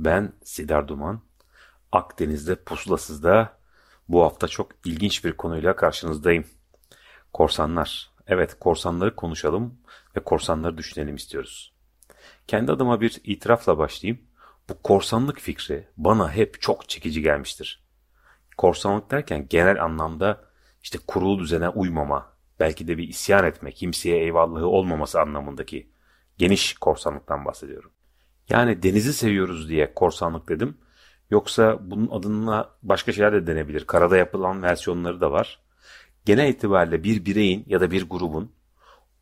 Ben Sidar Duman. Akdeniz'de Pusulasız'da bu hafta çok ilginç bir konuyla karşınızdayım. Korsanlar. Evet korsanları konuşalım ve korsanları düşünelim istiyoruz. Kendi adıma bir itirafla başlayayım. Bu korsanlık fikri bana hep çok çekici gelmiştir. Korsanlık derken genel anlamda işte kurulu düzene uymama, belki de bir isyan etme, kimseye eyvallahı olmaması anlamındaki geniş korsanlıktan bahsediyorum. Yani denizi seviyoruz diye korsanlık dedim. Yoksa bunun adına başka şeyler de denebilir. Karada yapılan versiyonları da var. Genel itibariyle bir bireyin ya da bir grubun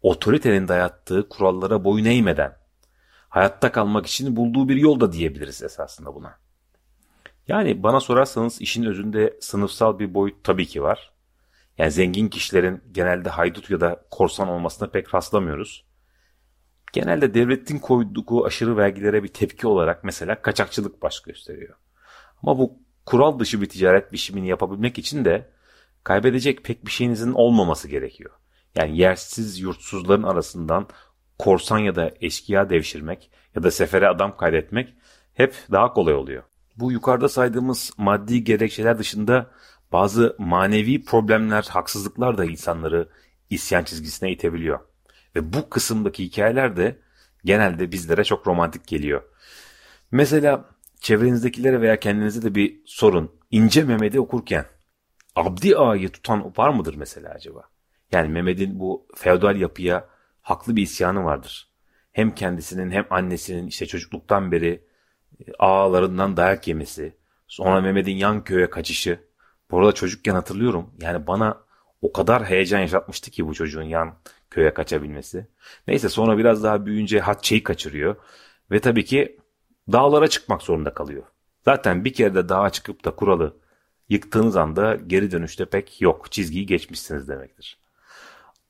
otoritenin dayattığı kurallara boyun eğmeden hayatta kalmak için bulduğu bir yol da diyebiliriz esasında buna. Yani bana sorarsanız işin özünde sınıfsal bir boyut tabii ki var. Yani zengin kişilerin genelde haydut ya da korsan olmasına pek rastlamıyoruz. Genelde devletin koyduğu aşırı vergilere bir tepki olarak mesela kaçakçılık baş gösteriyor. Ama bu kural dışı bir ticaret biçimini yapabilmek için de kaybedecek pek bir şeyinizin olmaması gerekiyor. Yani yersiz yurtsuzların arasından korsan ya da eşkıya devşirmek ya da sefere adam kaydetmek hep daha kolay oluyor. Bu yukarıda saydığımız maddi gerekçeler dışında bazı manevi problemler, haksızlıklar da insanları isyan çizgisine itebiliyor. Ve bu kısımdaki hikayeler de genelde bizlere çok romantik geliyor. Mesela çevrenizdekilere veya kendinize de bir sorun. İnce Mehmet'i okurken Abdi Ağa'yı tutan var mıdır mesela acaba? Yani Mehmet'in bu feodal yapıya haklı bir isyanı vardır. Hem kendisinin hem annesinin işte çocukluktan beri e, ağalarından dayak yemesi, sonra Mehmet'in yan köye kaçışı. Bu arada çocukken hatırlıyorum yani bana o kadar heyecan yaşatmıştı ki bu çocuğun yan köye kaçabilmesi. Neyse sonra biraz daha büyüyünce Hatçe'yi kaçırıyor. Ve tabii ki dağlara çıkmak zorunda kalıyor. Zaten bir kere de dağa çıkıp da kuralı yıktığınız anda geri dönüşte pek yok. Çizgiyi geçmişsiniz demektir.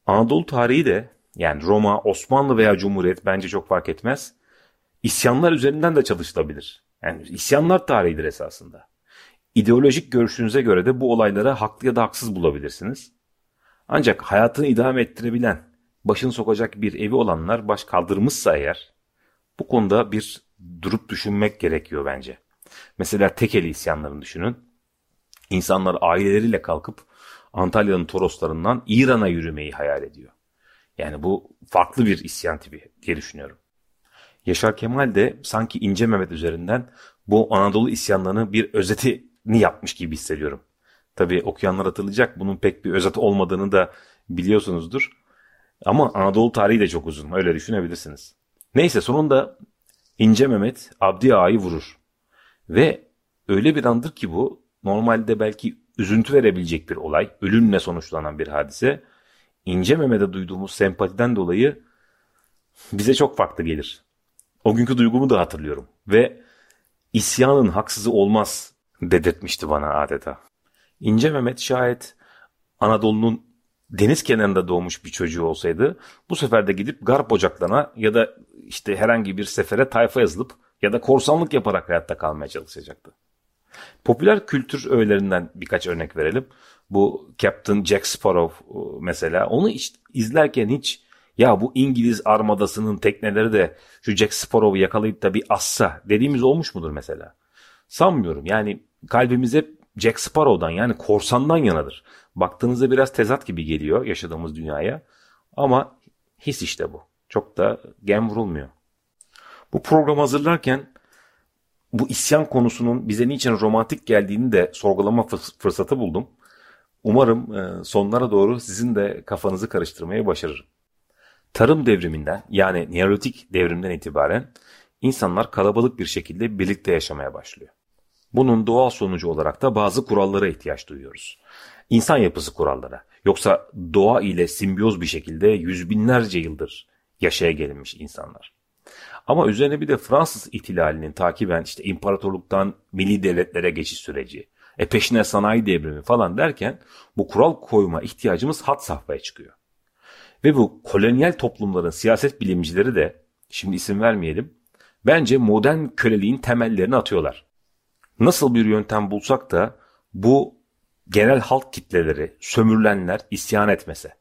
Anadolu tarihi de yani Roma, Osmanlı veya Cumhuriyet bence çok fark etmez. İsyanlar üzerinden de çalışılabilir. Yani isyanlar tarihidir esasında. İdeolojik görüşünüze göre de bu olaylara haklı ya da haksız bulabilirsiniz. Ancak hayatını idame ettirebilen, başını sokacak bir evi olanlar baş kaldırmışsa eğer, bu konuda bir durup düşünmek gerekiyor bence. Mesela tekeli isyanlarını düşünün. İnsanlar aileleriyle kalkıp Antalya'nın Toroslarından İran'a yürümeyi hayal ediyor. Yani bu farklı bir isyan tipi diye düşünüyorum. Yaşar Kemal de sanki İnce Mehmet üzerinden bu Anadolu isyanlarını bir özetini yapmış gibi hissediyorum. Tabi okuyanlar hatırlayacak bunun pek bir özet olmadığını da biliyorsunuzdur. Ama Anadolu tarihi de çok uzun öyle düşünebilirsiniz. Neyse sonunda İnce Mehmet Abdi Ağa'yı vurur. Ve öyle bir andır ki bu normalde belki üzüntü verebilecek bir olay, ölümle sonuçlanan bir hadise. İnce Mehmet'e duyduğumuz sempatiden dolayı bize çok farklı gelir. O günkü duygumu da hatırlıyorum. Ve isyanın haksızı olmaz dedirtmişti bana adeta. İnce Mehmet şayet Anadolu'nun deniz kenarında doğmuş bir çocuğu olsaydı bu sefer de gidip garp ocaklarına ya da işte herhangi bir sefere tayfa yazılıp ya da korsanlık yaparak hayatta kalmaya çalışacaktı. Popüler kültür öğelerinden birkaç örnek verelim. Bu Captain Jack Sparrow mesela onu izlerken hiç ya bu İngiliz armadasının tekneleri de şu Jack Sparrow'u yakalayıp da bir assa dediğimiz olmuş mudur mesela? Sanmıyorum yani kalbimiz hep Jack Sparrow'dan yani korsandan yanadır. Baktığınızda biraz tezat gibi geliyor yaşadığımız dünyaya. Ama his işte bu. Çok da gem vurulmuyor. Bu program hazırlarken bu isyan konusunun bize niçin romantik geldiğini de sorgulama fırsatı buldum. Umarım e, sonlara doğru sizin de kafanızı karıştırmaya başarırım. Tarım devriminden yani Neolitik devrimden itibaren insanlar kalabalık bir şekilde birlikte yaşamaya başlıyor. Bunun doğal sonucu olarak da bazı kurallara ihtiyaç duyuyoruz. İnsan yapısı kurallara. Yoksa doğa ile simbiyoz bir şekilde yüz binlerce yıldır yaşaya gelinmiş insanlar. Ama üzerine bir de Fransız ihtilalinin takiben işte imparatorluktan milli devletlere geçiş süreci, e peşine sanayi devrimi falan derken bu kural koyma ihtiyacımız hat safhaya çıkıyor. Ve bu kolonyal toplumların siyaset bilimcileri de şimdi isim vermeyelim bence modern köleliğin temellerini atıyorlar. Nasıl bir yöntem bulsak da bu genel halk kitleleri, sömürülenler isyan etmese.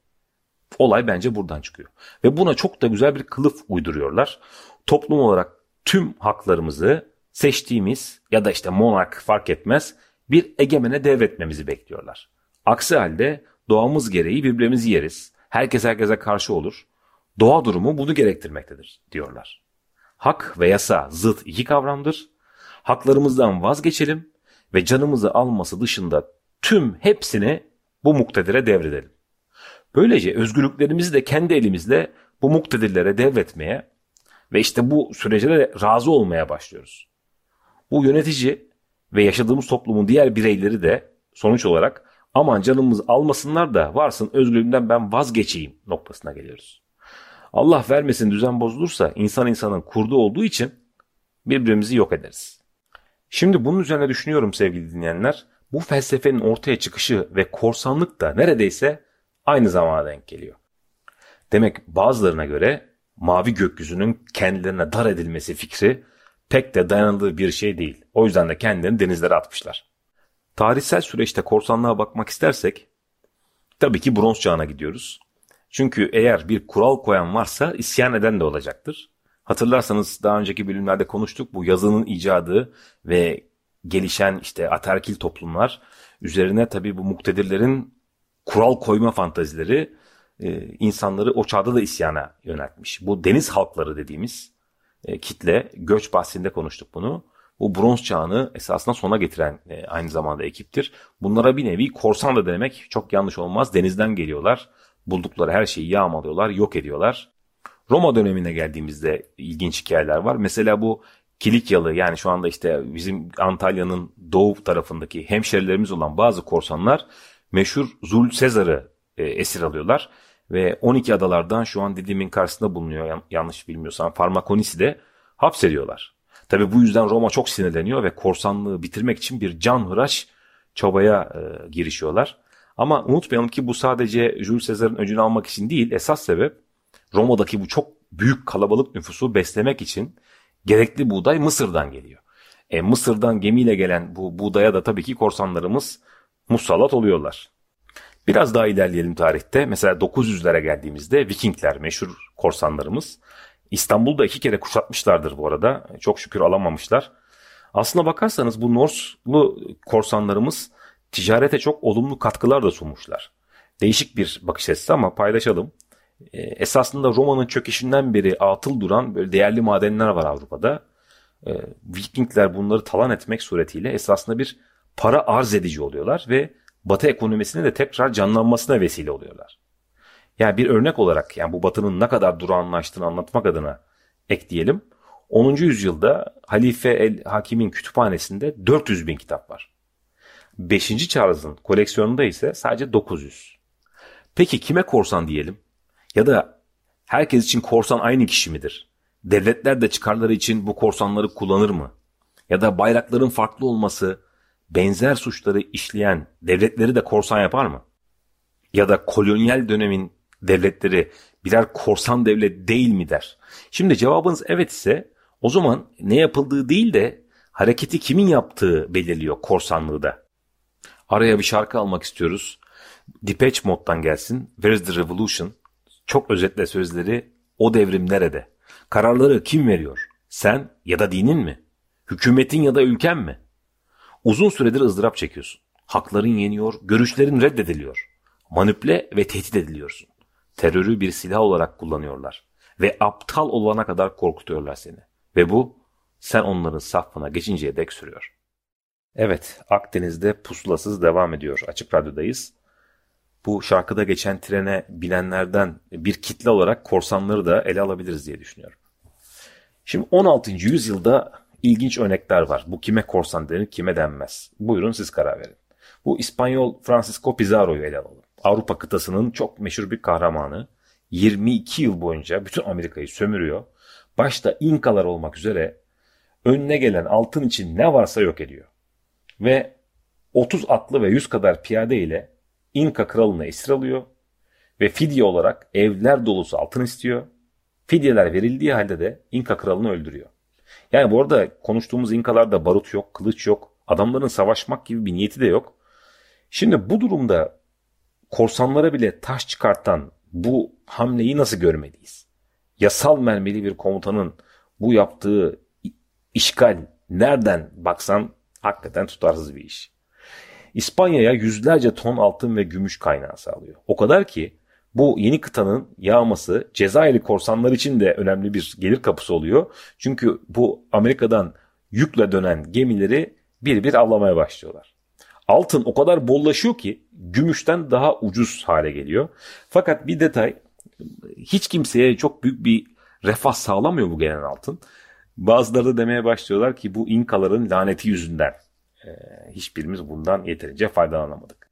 Olay bence buradan çıkıyor. Ve buna çok da güzel bir kılıf uyduruyorlar. Toplum olarak tüm haklarımızı seçtiğimiz ya da işte monark fark etmez bir egemene devretmemizi bekliyorlar. Aksi halde doğamız gereği birbirimizi yeriz. Herkes herkese karşı olur. Doğa durumu bunu gerektirmektedir diyorlar. Hak ve yasa zıt iki kavramdır. Haklarımızdan vazgeçelim ve canımızı alması dışında tüm hepsini bu muktedire devredelim. Böylece özgürlüklerimizi de kendi elimizle bu muktedirlere devretmeye ve işte bu sürece de razı olmaya başlıyoruz. Bu yönetici ve yaşadığımız toplumun diğer bireyleri de sonuç olarak aman canımız almasınlar da varsın özgürlüğümden ben vazgeçeyim noktasına geliyoruz. Allah vermesin düzen bozulursa insan insanın kurdu olduğu için birbirimizi yok ederiz. Şimdi bunun üzerine düşünüyorum sevgili dinleyenler. Bu felsefenin ortaya çıkışı ve korsanlık da neredeyse aynı zamana denk geliyor. Demek bazılarına göre mavi gökyüzünün kendilerine dar edilmesi fikri pek de dayanıldığı bir şey değil. O yüzden de kendilerini denizlere atmışlar. Tarihsel süreçte korsanlığa bakmak istersek tabii ki bronz çağına gidiyoruz. Çünkü eğer bir kural koyan varsa isyan eden de olacaktır. Hatırlarsanız daha önceki bölümlerde konuştuk bu yazının icadı ve gelişen işte aterkil toplumlar üzerine tabii bu muktedirlerin kural koyma fantazileri e, insanları o çağda da isyana yöneltmiş. Bu deniz halkları dediğimiz e, kitle göç bahsinde konuştuk bunu. Bu bronz çağını esasında sona getiren e, aynı zamanda ekiptir. Bunlara bir nevi korsan da demek çok yanlış olmaz. Denizden geliyorlar. Buldukları her şeyi yağmalıyorlar, yok ediyorlar. Roma dönemine geldiğimizde ilginç hikayeler var. Mesela bu Kilikyalı yani şu anda işte bizim Antalya'nın doğu tarafındaki hemşerilerimiz olan bazı korsanlar meşhur Zul Sezar'ı e, esir alıyorlar. Ve 12 adalardan şu an Didim'in karşısında bulunuyor yanlış bilmiyorsam Farmakonis'i de hapsediyorlar. Tabi bu yüzden Roma çok sinirleniyor ve korsanlığı bitirmek için bir can hıraş çabaya e, girişiyorlar. Ama unutmayalım ki bu sadece Jules Caesar'ın öcünü almak için değil esas sebep Roma'daki bu çok büyük kalabalık nüfusu beslemek için gerekli buğday Mısır'dan geliyor. E, Mısır'dan gemiyle gelen bu buğdaya da tabii ki korsanlarımız musallat oluyorlar. Biraz daha ilerleyelim tarihte. Mesela 900'lere geldiğimizde Vikingler meşhur korsanlarımız. İstanbul'da iki kere kuşatmışlardır bu arada. Çok şükür alamamışlar. Aslına bakarsanız bu Norslu korsanlarımız ticarete çok olumlu katkılar da sunmuşlar. Değişik bir bakış açısı ama paylaşalım. E, esasında Roma'nın çöküşünden beri atıl duran böyle değerli madenler var Avrupa'da. E, Vikingler bunları talan etmek suretiyle esasında bir para arz edici oluyorlar ve Batı ekonomisinin de tekrar canlanmasına vesile oluyorlar. Yani bir örnek olarak yani bu Batı'nın ne kadar durağanlaştığını anlatmak adına ekleyelim. 10. yüzyılda Halife el Hakim'in kütüphanesinde 400 bin kitap var. 5. Charles'ın koleksiyonunda ise sadece 900. Peki kime korsan diyelim? Ya da herkes için korsan aynı kişi midir? Devletler de çıkarları için bu korsanları kullanır mı? Ya da bayrakların farklı olması benzer suçları işleyen devletleri de korsan yapar mı? Ya da kolonyal dönemin devletleri birer korsan devlet değil mi der? Şimdi cevabınız evet ise o zaman ne yapıldığı değil de hareketi kimin yaptığı belirliyor korsanlığı da. Araya bir şarkı almak istiyoruz. Depeche Mode'dan gelsin. Where's the Revolution? Çok özetle sözleri o devrim nerede? Kararları kim veriyor? Sen ya da dinin mi? Hükümetin ya da ülken mi? Uzun süredir ızdırap çekiyorsun. Hakların yeniyor, görüşlerin reddediliyor. Manipüle ve tehdit ediliyorsun. Terörü bir silah olarak kullanıyorlar. Ve aptal olana kadar korkutuyorlar seni. Ve bu sen onların safına geçinceye dek sürüyor. Evet, Akdeniz'de pusulasız devam ediyor. Açık Radyo'dayız. Bu şarkıda geçen trene binenlerden bir kitle olarak korsanları da ele alabiliriz diye düşünüyorum. Şimdi 16. yüzyılda ilginç örnekler var. Bu kime korsan denir, kime denmez. Buyurun siz karar verin. Bu İspanyol Francisco Pizarro'yu ele alalım. Avrupa kıtasının çok meşhur bir kahramanı. 22 yıl boyunca bütün Amerika'yı sömürüyor. başta İnkalar olmak üzere önüne gelen altın için ne varsa yok ediyor. Ve 30 atlı ve 100 kadar piyade ile İnka kralını esir alıyor ve fidye olarak evler dolusu altın istiyor. Fidyeler verildiği halde de İnka kralını öldürüyor. Yani bu arada konuştuğumuz İnkalarda barut yok, kılıç yok, adamların savaşmak gibi bir niyeti de yok. Şimdi bu durumda korsanlara bile taş çıkartan bu hamleyi nasıl görmeliyiz? Yasal mermili bir komutanın bu yaptığı işgal nereden baksan hakikaten tutarsız bir iş. İspanya'ya yüzlerce ton altın ve gümüş kaynağı sağlıyor. O kadar ki bu yeni kıtanın yağması Cezayirli korsanlar için de önemli bir gelir kapısı oluyor. Çünkü bu Amerika'dan yükle dönen gemileri bir bir avlamaya başlıyorlar. Altın o kadar bollaşıyor ki gümüşten daha ucuz hale geliyor. Fakat bir detay hiç kimseye çok büyük bir refah sağlamıyor bu gelen altın. Bazıları da demeye başlıyorlar ki bu İnkaların laneti yüzünden e, hiçbirimiz bundan yeterince faydalanamadık.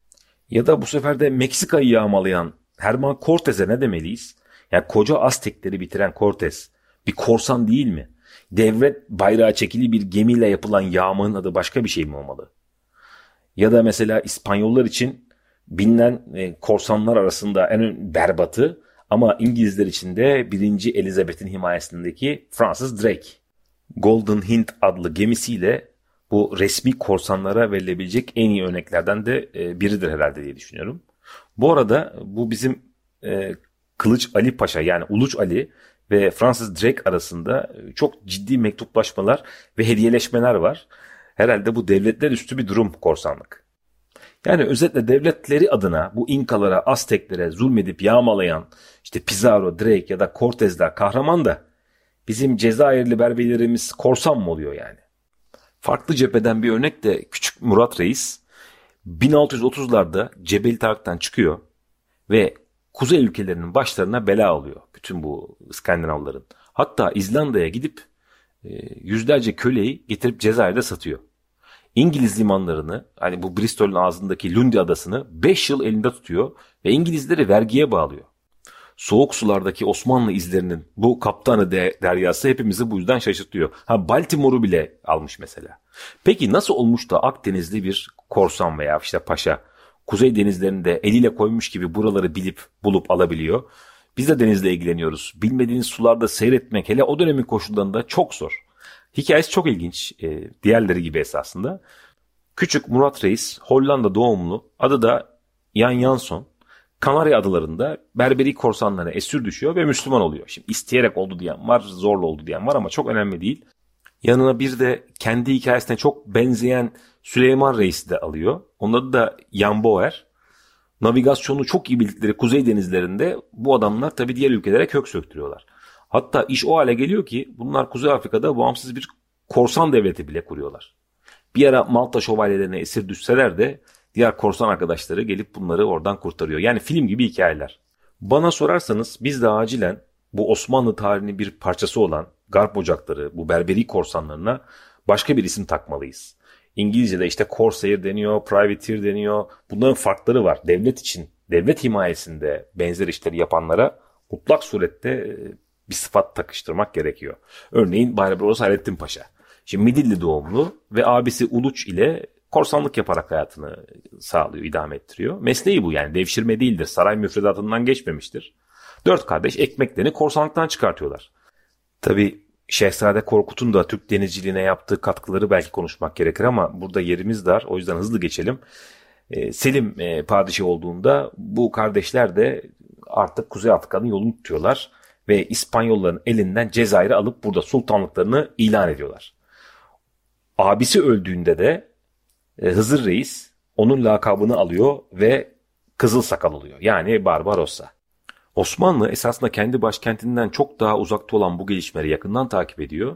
Ya da bu sefer de Meksika'yı yağmalayan Herman Cortez'e ne demeliyiz? Yani koca Aztekleri bitiren Cortez bir korsan değil mi? Devlet bayrağı çekili bir gemiyle yapılan yağmanın adı başka bir şey mi olmalı? Ya da mesela İspanyollar için bilinen e, korsanlar arasında en berbatı ama İngilizler için de 1. Elizabeth'in himayesindeki Francis Drake. Golden Hint adlı gemisiyle bu resmi korsanlara verilebilecek en iyi örneklerden de e, biridir herhalde diye düşünüyorum. Bu arada bu bizim e, Kılıç Ali Paşa yani Uluç Ali ve Francis Drake arasında çok ciddi mektuplaşmalar ve hediyeleşmeler var. Herhalde bu devletler üstü bir durum korsanlık. Yani özetle devletleri adına bu İnkalara, Azteklere zulmedip yağmalayan işte Pizarro, Drake ya da Cortez'ler kahraman da bizim Cezayirli berbelerimiz korsan mı oluyor yani? Farklı cepheden bir örnek de Küçük Murat Reis 1630'larda Cebeli Tarık'tan çıkıyor ve kuzey ülkelerinin başlarına bela alıyor. Bütün bu İskandinavların. Hatta İzlanda'ya gidip e, yüzlerce köleyi getirip Cezayir'de satıyor. İngiliz limanlarını hani bu Bristol'ün ağzındaki Lundy adasını 5 yıl elinde tutuyor ve İngilizleri vergiye bağlıyor. Soğuk sulardaki Osmanlı izlerinin bu kaptanı de, deryası hepimizi bu yüzden şaşırtıyor. Ha Baltimore'u bile almış mesela. Peki nasıl olmuş da Akdenizli bir korsan veya işte paşa Kuzey denizlerinde eliyle koymuş gibi buraları bilip bulup alabiliyor. Biz de denizle ilgileniyoruz. Bilmediğiniz sularda seyretmek hele o dönemin koşullarında çok zor. Hikayesi çok ilginç. E, diğerleri gibi esasında. Küçük Murat Reis Hollanda doğumlu. Adı da Jan Jansson. Kanarya adalarında Berberi korsanlarına esir düşüyor ve Müslüman oluyor. Şimdi isteyerek oldu diyen var, zorla oldu diyen var ama çok önemli değil. Yanına bir de kendi hikayesine çok benzeyen Süleyman Reis'i de alıyor. Onun adı da Jan Boer. Navigasyonu çok iyi bildikleri kuzey denizlerinde bu adamlar tabi diğer ülkelere kök söktürüyorlar. Hatta iş o hale geliyor ki bunlar Kuzey Afrika'da bağımsız bir korsan devleti bile kuruyorlar. Bir ara Malta şövalyelerine esir düşseler de diğer korsan arkadaşları gelip bunları oradan kurtarıyor. Yani film gibi hikayeler. Bana sorarsanız biz de acilen bu Osmanlı tarihinin bir parçası olan Garp ocakları, bu berberi korsanlarına başka bir isim takmalıyız. İngilizce'de işte Corsair deniyor, Privateer deniyor. Bunların farkları var. Devlet için, devlet himayesinde benzer işleri yapanlara mutlak surette e, bir sıfat takıştırmak gerekiyor. Örneğin Barbaros Hayrettin Paşa. Şimdi Midilli doğumlu ve abisi Uluç ile korsanlık yaparak hayatını sağlıyor, idame ettiriyor. Mesleği bu yani devşirme değildir. Saray müfredatından geçmemiştir. Dört kardeş ekmeklerini korsanlıktan çıkartıyorlar. Tabi Şehzade Korkut'un da Türk denizciliğine yaptığı katkıları belki konuşmak gerekir ama burada yerimiz dar. O yüzden hızlı geçelim. Ee, Selim e, padişah olduğunda bu kardeşler de artık Kuzey Afrika'nın yolunu tutuyorlar ve İspanyolların elinden Cezayir'i alıp burada sultanlıklarını ilan ediyorlar. Abisi öldüğünde de e, Hızır Reis onun lakabını alıyor ve Kızıl Sakal oluyor. Yani Barbarossa. Osmanlı esasında kendi başkentinden çok daha uzakta olan bu gelişmeleri yakından takip ediyor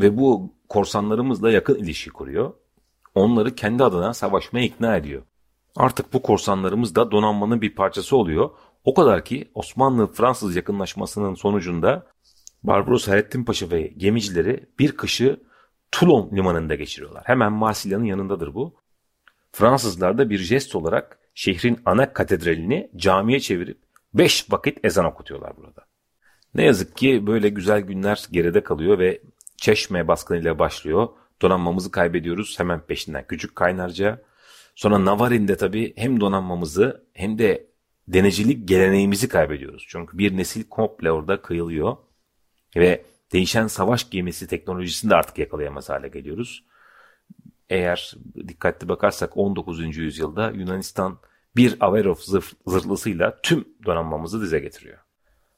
ve bu korsanlarımızla yakın ilişki kuruyor. Onları kendi adına savaşmaya ikna ediyor. Artık bu korsanlarımız da donanmanın bir parçası oluyor. O kadar ki Osmanlı-Fransız yakınlaşmasının sonucunda Barbaros Hayrettin Paşa ve gemicileri bir kışı Toulon limanında geçiriyorlar. Hemen Marsilya'nın yanındadır bu. Fransızlar da bir jest olarak şehrin ana katedralini camiye çevirip Beş vakit ezan okutuyorlar burada. Ne yazık ki böyle güzel günler geride kalıyor ve Çeşme baskınıyla başlıyor. Donanmamızı kaybediyoruz hemen peşinden. Küçük Kaynarca. Sonra Navarin'de tabii hem donanmamızı hem de denecilik geleneğimizi kaybediyoruz. Çünkü bir nesil komple orada kıyılıyor. Ve değişen savaş gemisi teknolojisini de artık yakalayamaz hale geliyoruz. Eğer dikkatli bakarsak 19. yüzyılda Yunanistan bir Averov zırhlısıyla tüm donanmamızı dize getiriyor.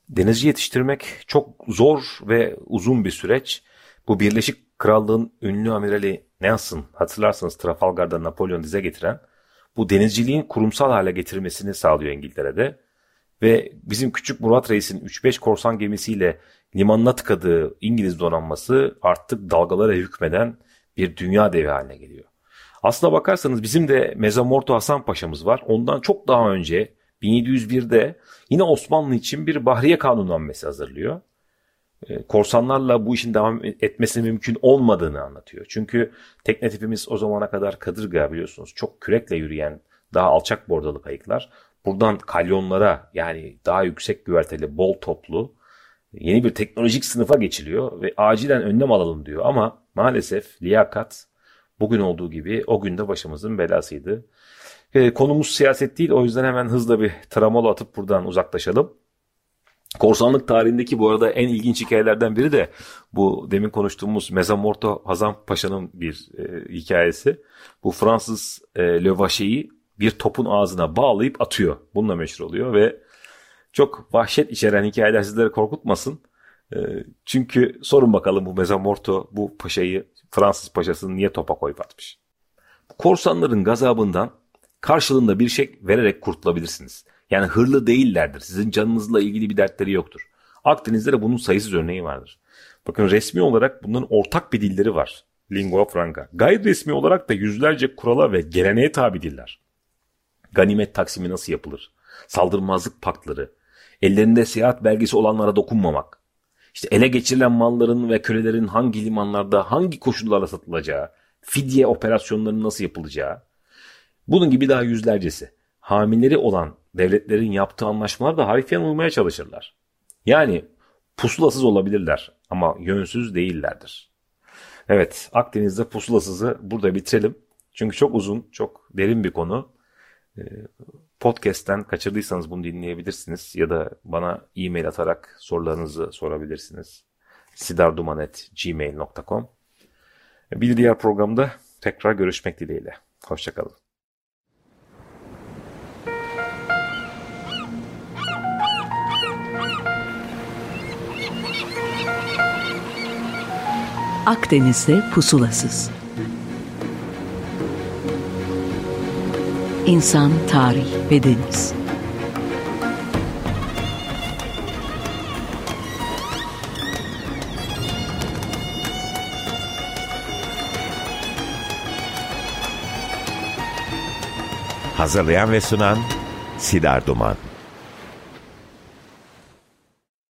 Denizci yetiştirmek çok zor ve uzun bir süreç. Bu Birleşik Krallığın ünlü amirali Nelson hatırlarsınız Trafalgar'da Napolyon dize getiren bu denizciliğin kurumsal hale getirmesini sağlıyor İngiltere'de. Ve bizim küçük Murat Reis'in 3-5 korsan gemisiyle limanına tıkadığı İngiliz donanması artık dalgalara hükmeden bir dünya devi haline geliyor. Aslına bakarsanız bizim de Mezamorto Hasan Paşa'mız var. Ondan çok daha önce 1701'de yine Osmanlı için bir Bahriye Kanunnamesi hazırlıyor. Ee, korsanlarla bu işin devam etmesi mümkün olmadığını anlatıyor. Çünkü tekne tipimiz o zamana kadar kadırga biliyorsunuz. Çok kürekle yürüyen daha alçak bordalı kayıklar. Buradan kalyonlara yani daha yüksek güverteli, bol toplu yeni bir teknolojik sınıfa geçiliyor ve acilen önlem alalım diyor. Ama maalesef liyakat bugün olduğu gibi o günde başımızın belasıydı. E, konumuz siyaset değil o yüzden hemen hızla bir tramol atıp buradan uzaklaşalım. Korsanlık tarihindeki bu arada en ilginç hikayelerden biri de bu demin konuştuğumuz Mezamorto Hazan Paşa'nın bir e, hikayesi. Bu Fransız e, Lövaşe'yi bir topun ağzına bağlayıp atıyor. Bununla meşhur oluyor ve çok vahşet içeren hikayeler sizleri korkutmasın. E, çünkü sorun bakalım bu Mezamorto bu paşayı Fransız paşasını niye topa koyup atmış. Korsanların gazabından karşılığında bir şey vererek kurtulabilirsiniz. Yani hırlı değillerdir. Sizin canınızla ilgili bir dertleri yoktur. Akdeniz'de de bunun sayısız örneği vardır. Bakın resmi olarak bunların ortak bir dilleri var. Lingua franca. Gayri resmi olarak da yüzlerce kurala ve geleneğe tabi diller. Ganimet taksimi nasıl yapılır? Saldırmazlık paktları. Ellerinde seyahat belgesi olanlara dokunmamak. İşte ele geçirilen malların ve kölelerin hangi limanlarda hangi koşullarla satılacağı, fidye operasyonlarının nasıl yapılacağı. Bunun gibi daha yüzlercesi. Hamileri olan devletlerin yaptığı anlaşmalar da harifiyen uymaya çalışırlar. Yani pusulasız olabilirler ama yönsüz değillerdir. Evet Akdeniz'de pusulasızı burada bitirelim. Çünkü çok uzun, çok derin bir konu. Podcast'ten kaçırdıysanız bunu dinleyebilirsiniz ya da bana e-mail atarak sorularınızı sorabilirsiniz. sidarduman.gmail.com Bir diğer programda tekrar görüşmek dileğiyle. Hoşçakalın. Akdeniz'de pusulasız. İnsan, tarih ve deniz. Hazırlayan ve sunan Sidar Duman